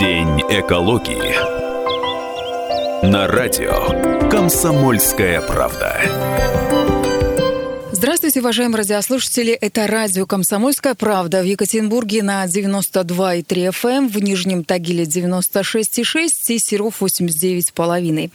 День экологии на радио «Комсомольская правда». Здравствуйте, уважаемые радиослушатели. Это радио «Комсомольская правда» в Екатеринбурге на 92,3 FM, эм, в Нижнем Тагиле 96,6 и Серов 89,5.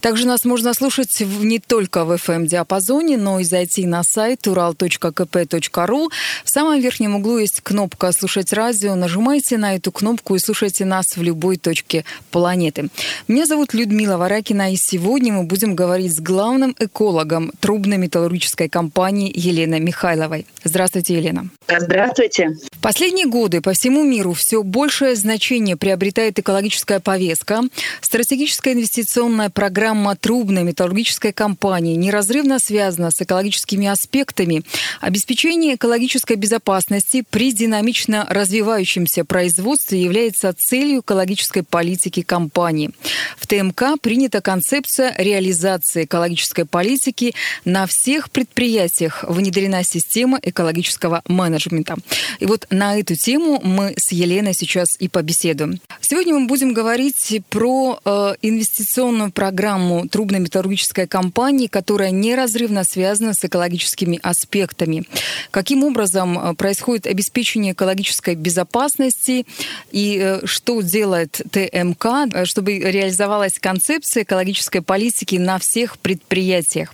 Также нас можно слушать не только в FM-диапазоне, но и зайти на сайт ural.kp.ru. В самом верхнем углу есть кнопка «Слушать радио». Нажимайте на эту кнопку и слушайте нас в любой точке планеты. Меня зовут Людмила Варакина, и сегодня мы будем говорить с главным экологом трубно-металлургической компании компании Елены Михайловой. Здравствуйте, Елена. Здравствуйте. В последние годы по всему миру все большее значение приобретает экологическая повестка. Стратегическая инвестиционная программа трубной металлургической компании неразрывно связана с экологическими аспектами. Обеспечение экологической безопасности при динамично развивающемся производстве является целью экологической политики компании. В ТМК принята концепция реализации экологической политики на всех предприятиях предприятиях внедрена система экологического менеджмента. И вот на эту тему мы с Еленой сейчас и побеседуем. Сегодня мы будем говорить про э, инвестиционную программу трубно-металлургической компании, которая неразрывно связана с экологическими аспектами. Каким образом э, происходит обеспечение экологической безопасности и э, что делает ТМК, э, чтобы реализовалась концепция экологической политики на всех предприятиях.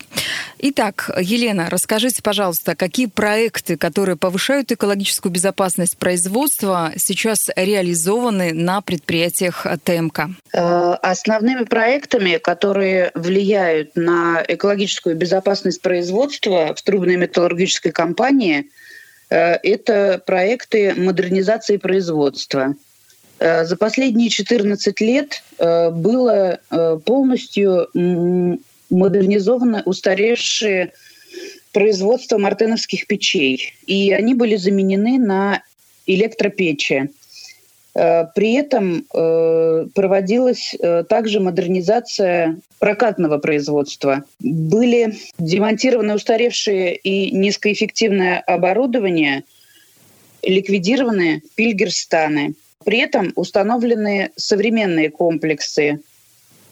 Итак, Елена, Расскажите, пожалуйста, какие проекты, которые повышают экологическую безопасность производства, сейчас реализованы на предприятиях ТМК? Э, основными проектами, которые влияют на экологическую безопасность производства в трубной металлургической компании, э, это проекты модернизации производства. Э, за последние 14 лет было полностью модернизованы устаревшие производства мартеновских печей. И они были заменены на электропечи. Э, при этом э, проводилась э, также модернизация прокатного производства. Были демонтированы устаревшие и низкоэффективное оборудование, ликвидированы пильгерстаны. При этом установлены современные комплексы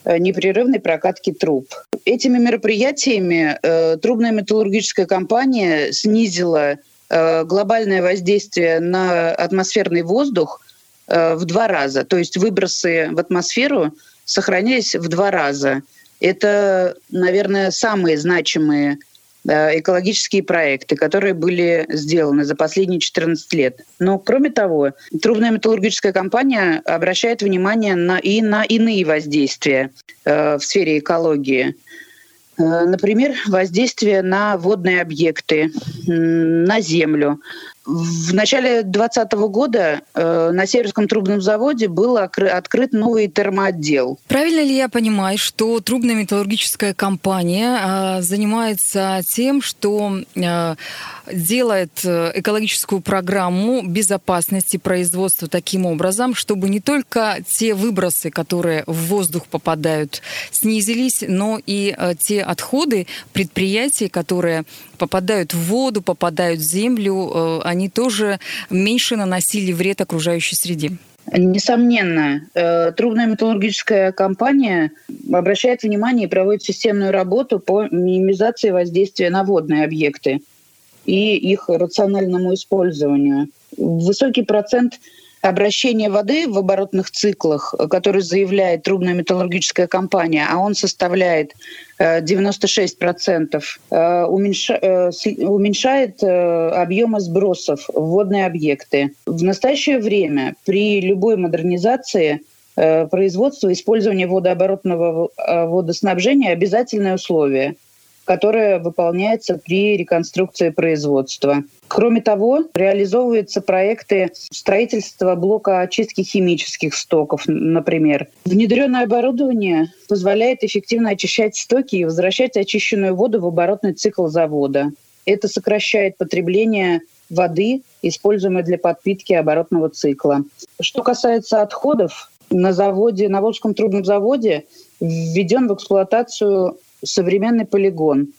непрерывной прокатки труб. Этими мероприятиями э, трубная металлургическая компания снизила э, глобальное воздействие на атмосферный воздух э, в два раза. То есть выбросы в атмосферу сохранились в два раза. Это, наверное, самые значимые экологические проекты, которые были сделаны за последние 14 лет. Но, кроме того, трубная металлургическая компания обращает внимание на, и на иные воздействия э, в сфере экологии. Э, например, воздействие на водные объекты, на землю. В начале 2020 года э, на Северском трубном заводе был открыт новый термоотдел. Правильно ли я понимаю, что трубно-металлургическая компания э, занимается тем, что э, делает э, экологическую программу безопасности производства таким образом, чтобы не только те выбросы, которые в воздух попадают, снизились, но и э, те отходы предприятий, которые попадают в воду, попадают в землю, э, они тоже меньше наносили вред окружающей среде. Несомненно, трубная металлургическая компания обращает внимание и проводит системную работу по минимизации воздействия на водные объекты и их рациональному использованию. Высокий процент обращения воды в оборотных циклах, который заявляет трубная металлургическая компания, а он составляет 96%, э, э, уменьшает э, объемы сбросов в водные объекты. В настоящее время при любой модернизации производства использования водооборотного водоснабжения обязательное условие – которая выполняется при реконструкции производства. Кроме того, реализовываются проекты строительства блока очистки химических стоков, например. Внедренное оборудование позволяет эффективно очищать стоки и возвращать очищенную воду в оборотный цикл завода. Это сокращает потребление воды, используемой для подпитки оборотного цикла. Что касается отходов, на заводе, на Волжском трубном заводе введен в эксплуатацию современный полигон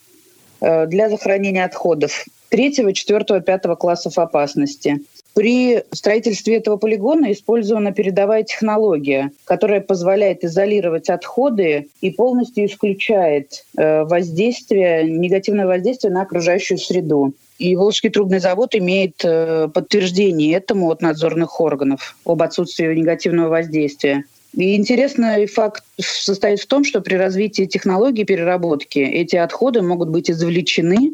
э, для захоронения отходов третьего, четвертого, пятого классов опасности. При строительстве этого полигона использована передовая технология, которая позволяет изолировать отходы и полностью исключает э, воздействие, негативное воздействие на окружающую среду. И Волжский трубный завод имеет э, подтверждение этому от надзорных органов об отсутствии негативного воздействия. И интересный факт состоит в том, что при развитии технологий переработки эти отходы могут быть извлечены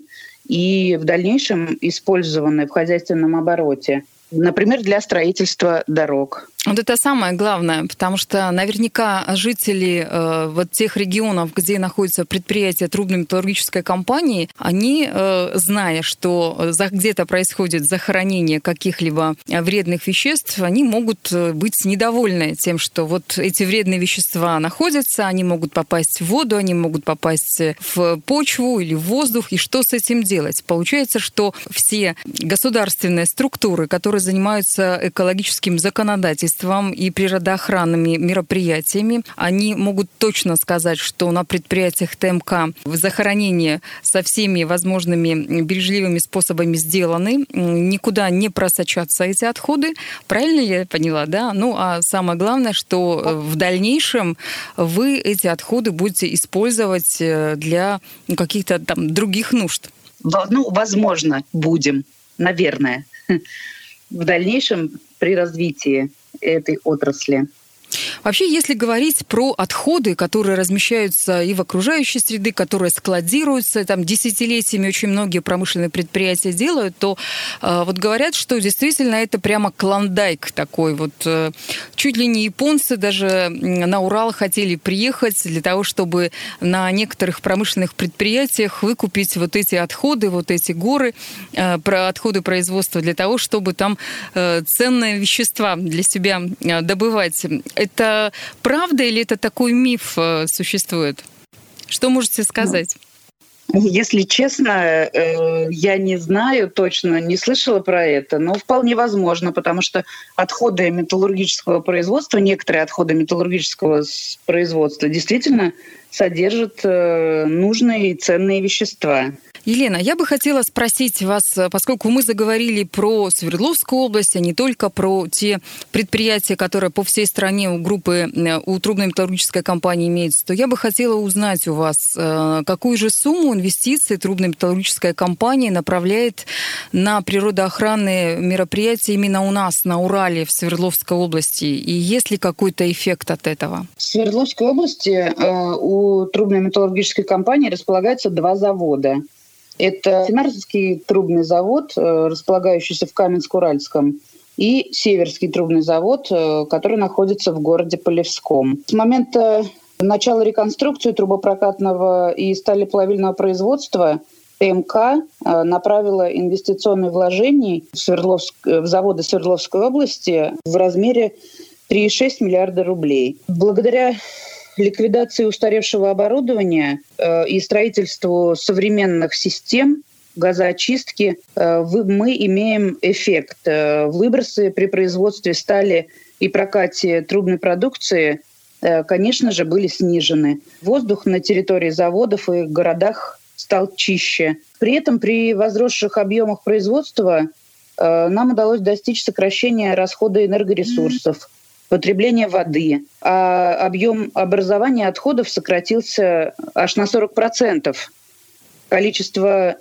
и в дальнейшем использованы в хозяйственном обороте, например, для строительства дорог. Вот это самое главное, потому что наверняка жители э, вот тех регионов, где находятся предприятия трубно-металлургической компании, они, э, зная, что за, где-то происходит захоронение каких-либо вредных веществ, они могут э, быть недовольны тем, что вот эти вредные вещества находятся, они могут попасть в воду, они могут попасть в почву или в воздух, и что с этим делать? Получается, что все государственные структуры, которые занимаются экологическим законодательством, хозяйством и природоохранными мероприятиями. Они могут точно сказать, что на предприятиях ТМК захоронение со всеми возможными бережливыми способами сделаны, никуда не просочатся эти отходы. Правильно я поняла, да? Ну, а самое главное, что э, в дальнейшем вы эти отходы будете использовать э, для каких-то там других нужд. Ну, возможно, будем, наверное. В дальнейшем при развитии этой отрасли. Вообще, если говорить про отходы, которые размещаются и в окружающей среды, которые складируются, там десятилетиями очень многие промышленные предприятия делают, то э, вот говорят, что действительно это прямо клондайк такой. Вот э, чуть ли не японцы даже на Урал хотели приехать для того, чтобы на некоторых промышленных предприятиях выкупить вот эти отходы, вот эти горы, э, про отходы производства для того, чтобы там э, ценные вещества для себя э, добывать. Это правда или это такой миф э, существует? Что можете сказать? Если честно, э, я не знаю точно, не слышала про это, но вполне возможно, потому что отходы металлургического производства, некоторые отходы металлургического производства действительно содержат э, нужные и ценные вещества. Елена, я бы хотела спросить вас, э, поскольку мы заговорили про Свердловскую область, а не только про те предприятия, которые по всей стране у группы, э, у трубно-металлургической компании имеются, то я бы хотела узнать у вас, э, какую же сумму инвестиций трубно-металлургическая компания направляет на природоохранные мероприятия именно у нас, на Урале, в Свердловской области, и есть ли какой-то эффект от этого? В Свердловской области у трубно-металлургической компании располагается два завода. Это Семарский трубный завод, э, располагающийся в Каменск-Уральском, и Северский трубный завод, э, который находится в городе Полевском. С момента начала реконструкции трубопрокатного и сталеплавильного производства ТМК э, направила инвестиционные вложения в, Свердловск... в заводы Свердловской области в размере 3,6 миллиарда рублей. Благодаря ликвидации устаревшего оборудования э, и строительству современных систем газоочистки э, мы имеем эффект. Э, выбросы при производстве стали и прокате трубной продукции, конечно же, были снижены. Воздух на территории заводов и городах стал чище. При этом при возросших объемах производства нам удалось достичь сокращения расхода энергоресурсов потребление воды, а объем образования отходов сократился аж на 40%. Количество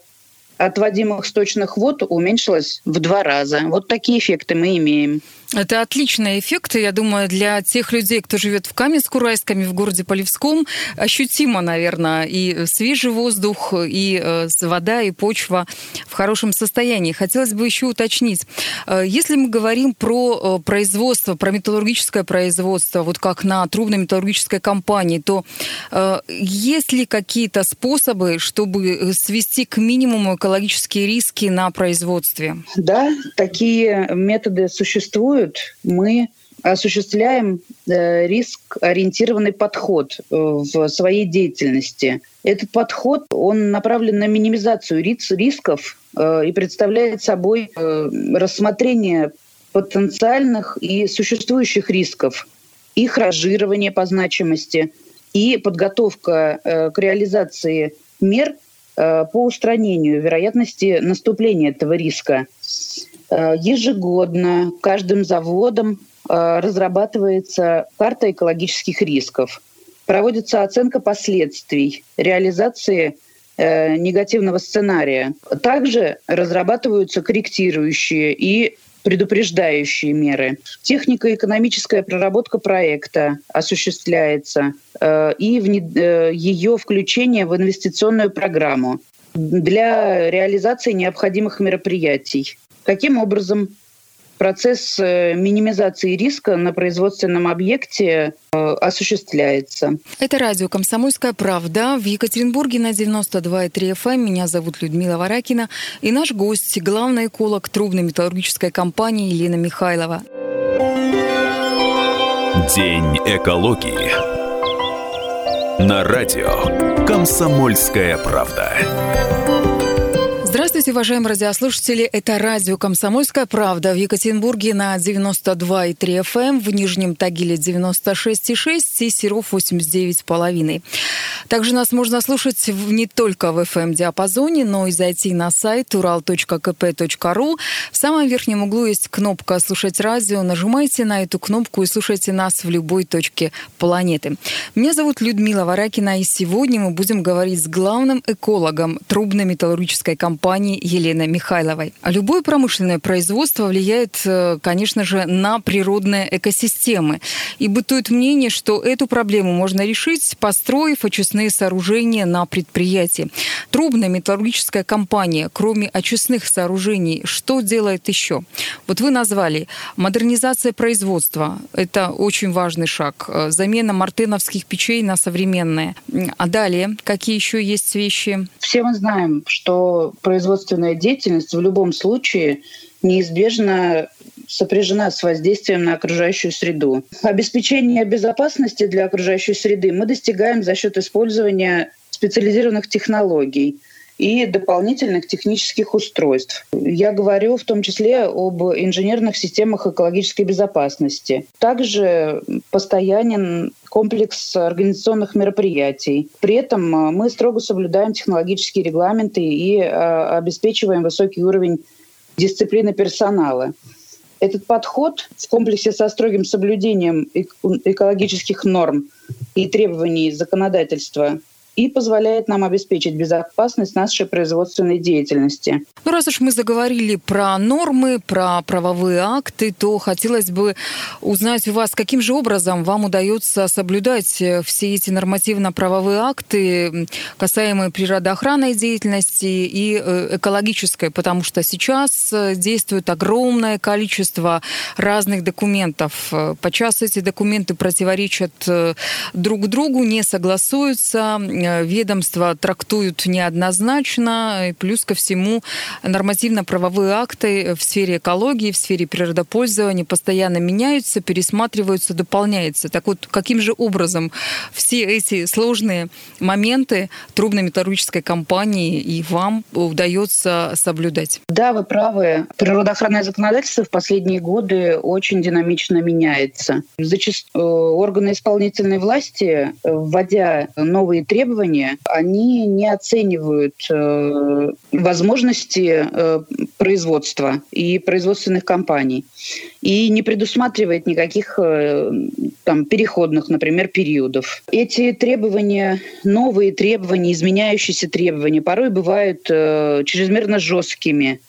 отводимых сточных вод уменьшилось в два раза. Вот такие эффекты мы имеем. Это отличный эффект, я думаю, для тех людей, кто живет в Каменск-Уральском и в городе Полевском, ощутимо, наверное, и свежий воздух, и э, вода, и почва в хорошем состоянии. Хотелось бы еще уточнить, э, если мы говорим про э, производство, про металлургическое производство, вот как на трубно-металлургической компании, то есть ли какие-то способы, чтобы свести к минимуму экологические риски на производстве? Да, такие методы существуют существуют, мы осуществляем э, риск-ориентированный подход э, в своей деятельности. Этот подход, он направлен на минимизацию рисков э, и представляет собой рассмотрение потенциальных и существующих рисков, их ранжирование по значимости и подготовка к реализации мер по устранению вероятности наступления этого риска. Ежегодно каждым заводом разрабатывается карта экологических рисков. Проводится оценка последствий реализации негативного сценария. Также разрабатываются корректирующие и предупреждающие меры. Технико-экономическая проработка проекта осуществляется э, и э, ее включение в инвестиционную программу для реализации необходимых мероприятий. Каким образом процесс э, минимизации риска на производственном объекте э, осуществляется. Это радио «Комсомольская правда» в Екатеринбурге на 92,3 FM. Меня зовут Людмила Варакина. И наш гость – главный эколог трубно-металлургической компании Елена Михайлова. День экологии на радио «Комсомольская правда». Здравствуйте, уважаемые радиослушатели. Это радио «Комсомольская правда» в Екатеринбурге на 92,3 FM, эм, в Нижнем Тагиле 96,6 и Серов 89,5. Также нас можно слушать не только в FM-диапазоне, но и зайти на сайт ural.kp.ru. В самом верхнем углу есть кнопка «Слушать радио». Нажимайте на эту кнопку и слушайте нас в любой точке планеты. Меня зовут Людмила Варакина, и сегодня мы будем говорить с главным экологом трубно-металлургической компании компании Михайловой. А любое промышленное производство влияет, э, конечно же, на природные экосистемы. И бытует мнение, что эту проблему можно решить, построив очистные сооружения на предприятии. Трубная металлургическая компания, кроме очистных сооружений, что делает еще? Вот вы назвали модернизация производства. Это очень важный шаг. Э, замена мартеновских печей на современные. А далее, какие еще есть вещи? Все мы знаем, что производственная деятельность в любом случае неизбежно сопряжена с воздействием на окружающую среду. Обеспечение безопасности для окружающей среды мы достигаем за счет использования специализированных технологий и дополнительных технических устройств. Я говорю в том числе об инженерных системах экологической безопасности. Также постоянен комплекс организационных мероприятий. При этом а, мы строго соблюдаем технологические регламенты и а, обеспечиваем высокий уровень дисциплины персонала. Этот подход в комплексе со строгим соблюдением экологических норм и требований законодательства и позволяет нам обеспечить безопасность нашей производственной деятельности. Ну, раз уж мы заговорили про нормы, про правовые акты, то хотелось бы узнать у вас, каким же образом вам удается соблюдать э, все эти нормативно-правовые акты, касаемые природоохранной деятельности и э, экологической, потому что сейчас э, действует огромное количество разных документов. Подчас эти документы противоречат друг другу, не согласуются, ведомства трактуют неоднозначно. И плюс ко всему нормативно-правовые акты в сфере экологии, в сфере природопользования постоянно меняются, пересматриваются, дополняются. Так вот, каким же образом все эти сложные моменты трубно-металлургической компании и вам удается соблюдать? Да, вы правы. Природоохранное законодательство в последние годы очень динамично меняется. Зачастую э, органы исполнительной власти, вводя новые требования, требования, они не оценивают э, возможности э, производства и производственных компаний и не предусматривает никаких э, там, переходных, например, периодов. Эти требования, новые требования, изменяющиеся требования порой бывают э, чрезмерно жесткими,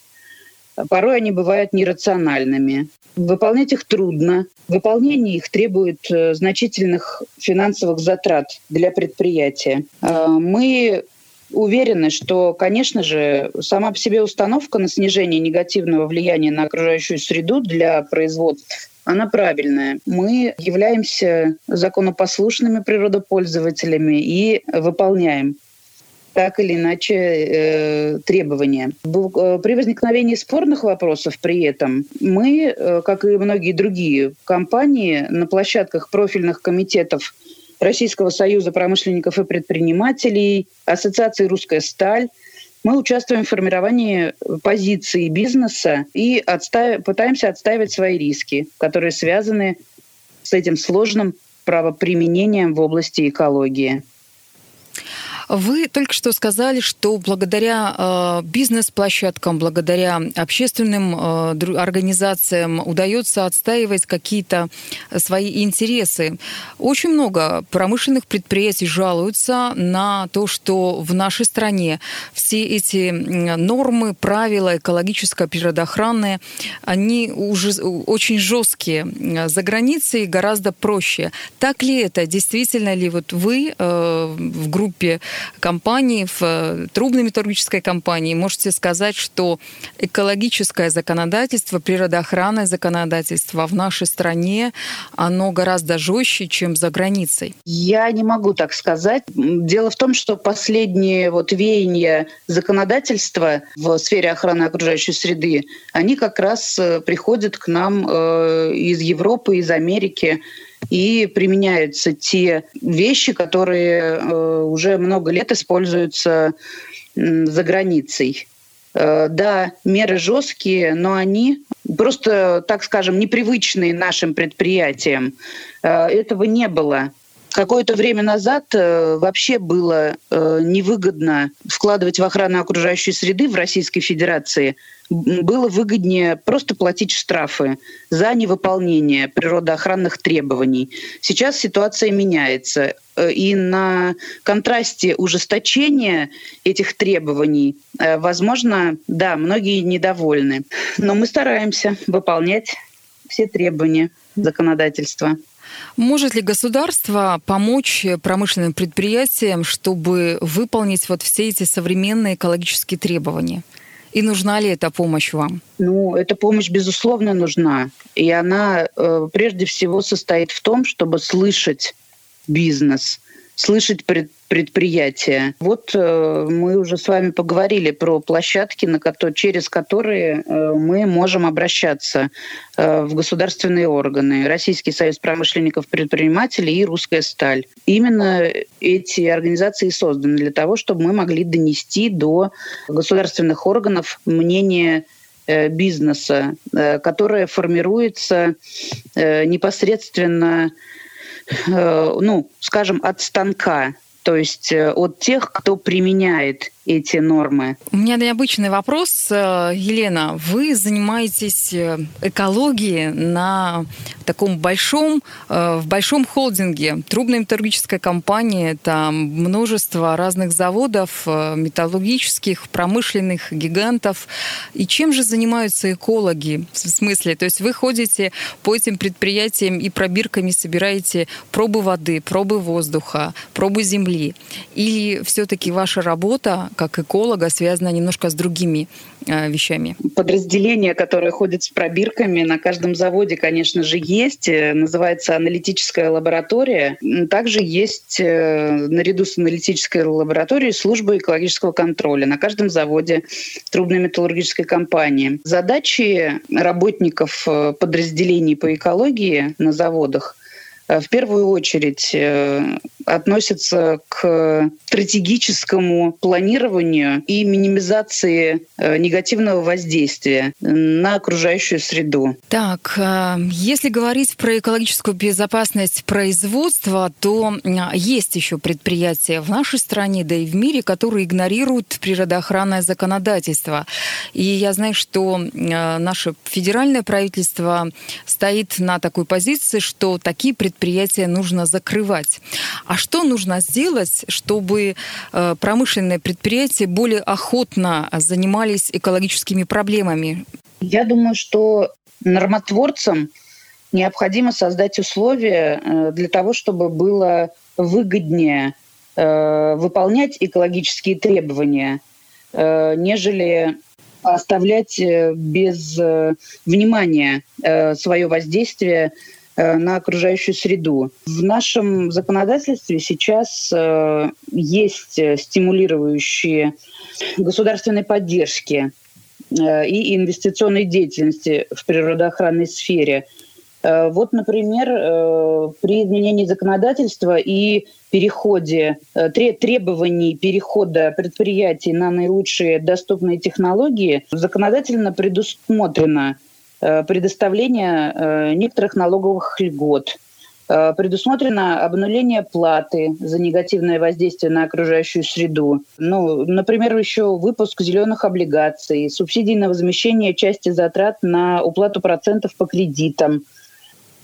порой они бывают нерациональными. Выполнять их трудно. Выполнение их требует э, значительных финансовых затрат для предприятия. Э, мы уверены, что, конечно же, сама по себе установка на снижение негативного влияния на окружающую среду для производств она правильная. Мы являемся законопослушными природопользователями и выполняем так или иначе э, требования. Э, при возникновении спорных вопросов при этом мы, э, как и многие другие компании, на площадках профильных комитетов Российского союза промышленников и предпринимателей, Ассоциации «Русская сталь», мы участвуем в формировании позиции бизнеса и отстав... пытаемся отстаивать свои риски, которые связаны с этим сложным правоприменением в области экологии. Вы только что сказали, что благодаря э, бизнес-площадкам, благодаря общественным э, организациям удается отстаивать какие-то свои интересы. Очень много промышленных предприятий жалуются на то, что в нашей стране все эти нормы, правила экологическое, природоохранные, они уже очень жесткие. За границей гораздо проще. Так ли это? Действительно ли вот вы э, в группе компаний, в э, трубной металлургической компании можете сказать, что экологическое законодательство, природоохранное законодательство в нашей стране, оно гораздо жестче, чем за границей? Я не могу так сказать. Дело в том, что последние вот веяния законодательства в сфере охраны окружающей среды, они как раз э, приходят к нам э, из Европы, из Америки и применяются те вещи, которые э, уже много лет используются за границей. Да, меры жесткие, но они просто, так скажем, непривычные нашим предприятиям. Этого не было Какое-то время назад э, вообще было э, невыгодно вкладывать в охрану окружающей среды в Российской Федерации. Было выгоднее просто платить штрафы за невыполнение природоохранных требований. Сейчас ситуация меняется. Э, и на контрасте ужесточения этих требований, возможно, да, многие недовольны. Но мы стараемся выполнять все требования законодательства. Может ли государство помочь промышленным предприятиям, чтобы выполнить вот все эти современные экологические требования? И нужна ли эта помощь вам? Ну, эта помощь, безусловно, нужна. И она э, прежде всего состоит в том, чтобы слышать бизнес, слышать пред, предприятия. Вот э, мы уже с вами поговорили про площадки, на ко- через которые э, мы можем обращаться э, в государственные органы. Российский союз промышленников предпринимателей и Русская сталь. Именно эти организации созданы для того, чтобы мы могли донести до государственных органов мнение э, бизнеса, э, которое формируется э, непосредственно ну, скажем, от станка то есть э, от тех, кто применяет эти нормы. У меня необычный вопрос, э, Елена. Вы занимаетесь э, экологией на таком большом, в большом холдинге, трубной металлургической компании, там множество разных заводов, металлургических, промышленных гигантов. И чем же занимаются экологи? В смысле, то есть вы ходите по этим предприятиям и пробирками собираете пробы воды, пробы воздуха, пробы земли? Или все-таки ваша работа как эколога связана немножко с другими э, вещами? Подразделение, которое ходит с пробирками, на каждом заводе, конечно же, есть. Э, называется аналитическая лаборатория. Также есть э, наряду с аналитической лабораторией служба экологического контроля на каждом заводе трубной металлургической компании. Задачи работников подразделений по экологии на заводах в первую очередь относятся к стратегическому планированию и минимизации э, негативного воздействия на окружающую среду. Так, э, если говорить про экологическую безопасность производства, то э, есть еще предприятия в нашей стране, да и в мире, которые игнорируют природоохранное законодательство. И я знаю, что наше федеральное правительство стоит на такой позиции, что такие предприятия нужно закрывать. А что нужно сделать, чтобы э, промышленные предприятия более охотно занимались экологическими проблемами? Я думаю, что нормотворцам необходимо создать условия э, для того, чтобы было выгоднее э, выполнять экологические требования, нежели оставлять без внимания свое воздействие на окружающую среду. В нашем законодательстве сейчас э, есть стимулирующие государственной поддержки э, и инвестиционной деятельности в природоохранной сфере. Вот, например, при изменении законодательства и переходе, требований перехода предприятий на наилучшие доступные технологии законодательно предусмотрено Э, предоставления э, некоторых налоговых льгот Э, предусмотрено обнуление платы за негативное воздействие на окружающую среду. Ну, например, еще выпуск зеленых облигаций, субсидии на возмещение части затрат на уплату процентов по кредитам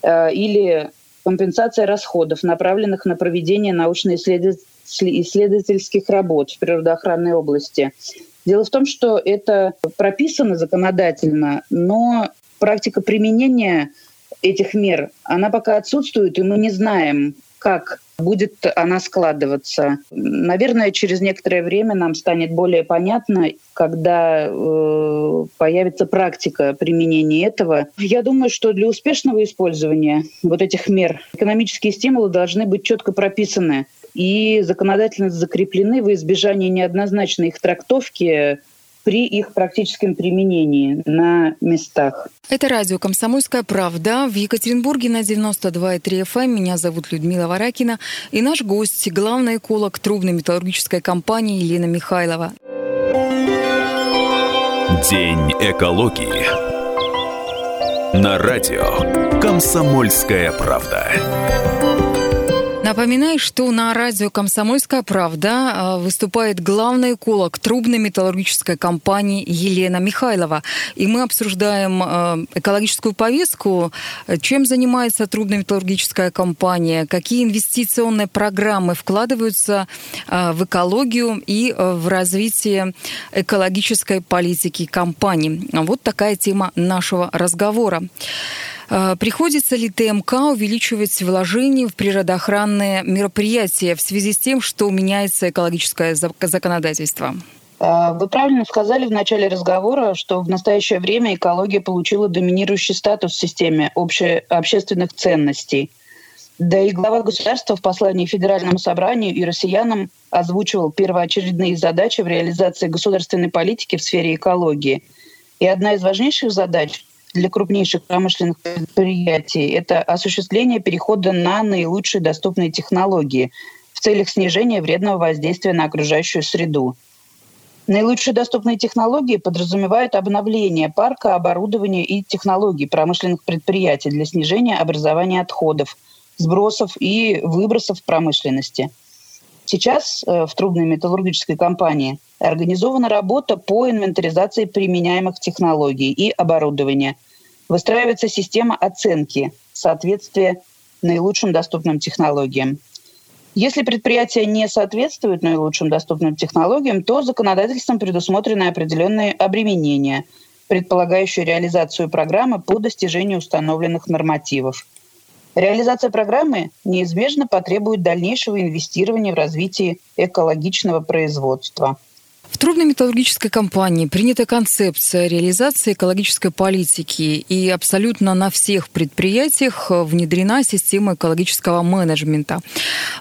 или компенсация расходов, направленных на проведение научно-исследовательских работ в природоохранной области. Дело в том, что это прописано законодательно, но практика применения этих мер, она пока отсутствует, и мы не знаем, как будет она складываться. Наверное, через некоторое время нам станет более понятно, когда э, появится практика применения этого. Я думаю, что для успешного использования вот этих мер экономические стимулы должны быть четко прописаны и законодательно закреплены во избежание неоднозначной их трактовки при их практическом применении на местах. Это радио «Комсомольская правда» в Екатеринбурге на 92,3 FM. Меня зовут Людмила Варакина. И наш гость – главный эколог трубной металлургической компании Елена Михайлова. День экологии на радио «Комсомольская правда». Напоминаю, что на радио «Комсомольская правда» а, выступает главный эколог трубной металлургической компании Елена Михайлова. И мы обсуждаем а, экологическую повестку, чем занимается трубная металлургическая компания, какие инвестиционные программы вкладываются а, в экологию и в развитие экологической политики компании. Вот такая тема нашего разговора. А, приходится ли ТМК увеличивать вложения в природоохранные мероприятия в связи с тем, что меняется экологическое законодательство? А, вы правильно сказали в начале разговора, что в настоящее время экология получила доминирующий статус в системе обще, общественных ценностей. Да и глава государства в послании Федеральному собранию и россиянам озвучивал первоочередные задачи в реализации государственной политики в сфере экологии. И одна из важнейших задач для крупнейших промышленных предприятий – это осуществление перехода на наилучшие доступные технологии в целях снижения вредного воздействия на окружающую среду. Наилучшие доступные технологии подразумевают обновление парка, оборудования и технологий промышленных предприятий для снижения образования отходов, сбросов и выбросов промышленности. Сейчас э, в трубной металлургической компании – Организована работа по инвентаризации применяемых технологий и оборудования. Выстраивается система оценки соответствия наилучшим доступным технологиям. Если предприятие не соответствует наилучшим доступным технологиям, то законодательством предусмотрены определенные обременения, предполагающие реализацию программы по достижению установленных нормативов. Реализация программы неизбежно потребует дальнейшего инвестирования в развитие экологичного производства – в трубно-металлургической компании принята концепция реализации экологической политики, и абсолютно на всех предприятиях внедрена система экологического менеджмента.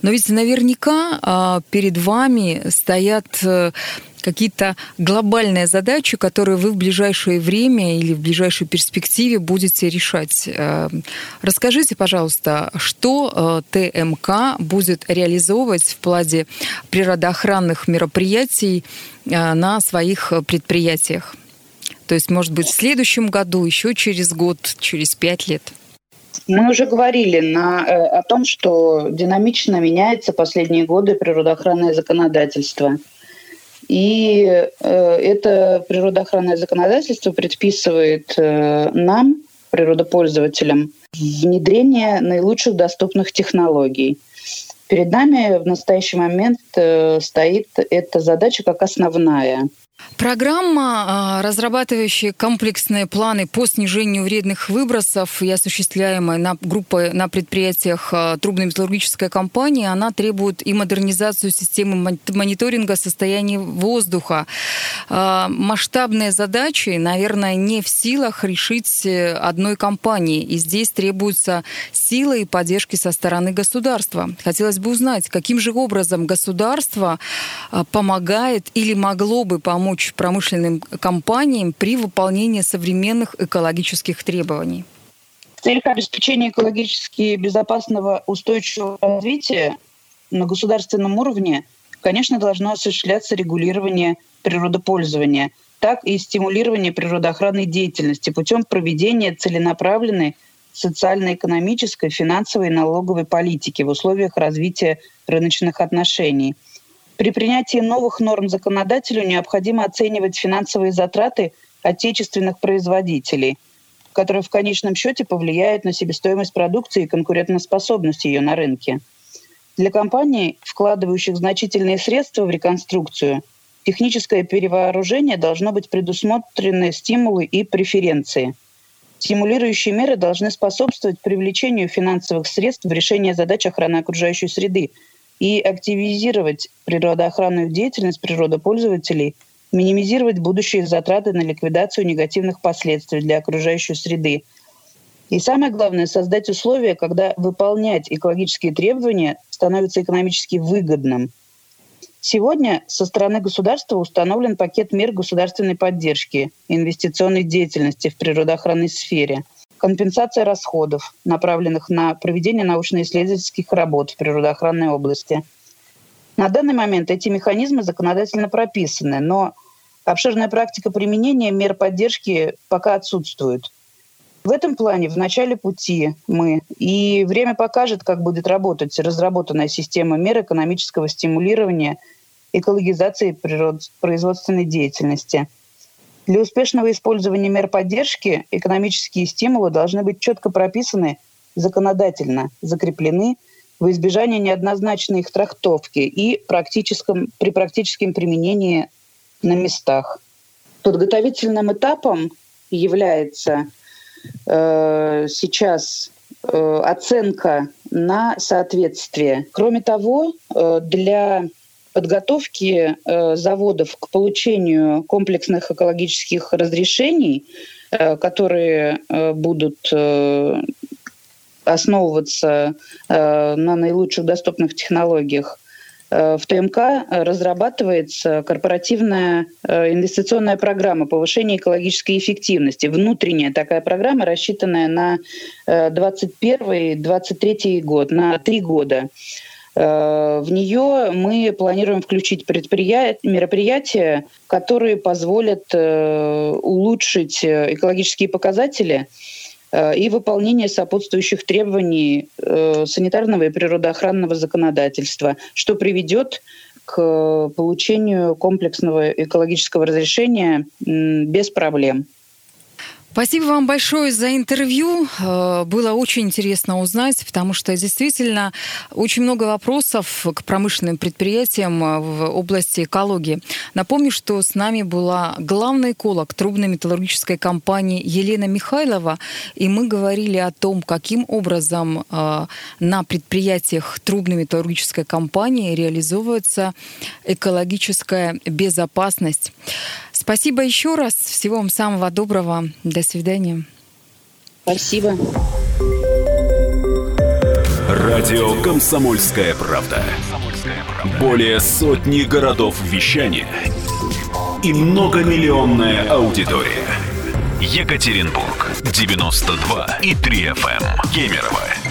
Но ведь наверняка а, перед вами стоят э, какие-то глобальные задачи, которые вы в ближайшее время или в ближайшей перспективе будете решать. Э, расскажите, пожалуйста, что э, ТМК будет реализовывать в плане природоохранных мероприятий э, на своих предприятиях? То есть, может быть, в следующем году, еще через год, через пять лет? Мы уже говорили на, о том, что динамично меняется последние годы природоохранное законодательство – и э, это природоохранное законодательство предписывает э, нам, природопользователям, внедрение наилучших доступных технологий. Перед нами в настоящий момент э, стоит эта задача как основная – Программа, а, разрабатывающая комплексные планы по снижению вредных выбросов и осуществляемая на группой на предприятиях а, трубно-металлургической компании, она требует и модернизацию системы мониторинга состояния воздуха. А, масштабные задачи, наверное, не в силах решить э, одной компании. И здесь требуется сила и поддержки со стороны государства. Хотелось бы узнать, каким же образом государство помогает или могло бы помочь промышленным компаниям при выполнении современных экологических требований? В обеспечения экологически безопасного устойчивого развития на государственном уровне, конечно, должно осуществляться регулирование природопользования, так и стимулирование природоохранной деятельности путем проведения целенаправленной социально-экономической, финансовой и налоговой политики в условиях развития рыночных отношений. При принятии новых норм законодателю необходимо оценивать финансовые затраты отечественных производителей, которые в конечном счете повлияют на себестоимость продукции и конкурентоспособность ее на рынке. Для компаний, вкладывающих значительные средства в реконструкцию, техническое перевооружение должно быть предусмотрены стимулы и преференции. Стимулирующие меры должны способствовать привлечению финансовых средств в решение задач охраны окружающей среды и активизировать природоохранную деятельность природопользователей, минимизировать будущие затраты на ликвидацию негативных последствий для окружающей среды – и самое главное, создать условия, когда выполнять экологические требования становится экономически выгодным. Сегодня со стороны государства установлен пакет мер государственной поддержки инвестиционной деятельности в природоохранной сфере, компенсация расходов, направленных на проведение научно-исследовательских работ в природоохранной области. На данный момент эти механизмы законодательно прописаны, но обширная практика применения мер поддержки пока отсутствует – в этом плане в начале пути мы, и время покажет, как будет работать разработанная система мер экономического стимулирования экологизации производственной деятельности. Для успешного использования мер поддержки экономические стимулы должны быть четко прописаны законодательно, закреплены в избежание неоднозначной их трактовки и практическом, при практическом применении на местах. Подготовительным этапом является Э, сейчас э, оценка на соответствие. Кроме того, э, для подготовки заводов к получению комплексных экологических разрешений, которые будут основываться на наилучших доступных технологиях, в ТМК разрабатывается корпоративная э, инвестиционная программа повышения экологической эффективности. Внутренняя такая программа, рассчитанная на 2021-2023 э, год, на три года. В нее мы планируем включить мероприятия, которые позволят улучшить экологические показатели Э, и выполнение сопутствующих требований э, санитарного и природоохранного законодательства, что приведет к получению комплексного экологического разрешения без проблем. Спасибо вам большое за интервью. Э, было очень интересно узнать, потому что действительно очень много вопросов к промышленным предприятиям э, в области экологии. Напомню, что с нами была главный эколог трубно-металлургической компании Елена Михайлова, и мы говорили о том, каким образом э, на предприятиях трубно-металлургической компании реализовывается экологическая безопасность. Спасибо еще раз. Всего вам самого доброго. До свидания. Спасибо. Радио «Комсомольская правда». Более сотни городов вещания и многомиллионная аудитория. Екатеринбург 92 и 3 FM. Эм. Кемерово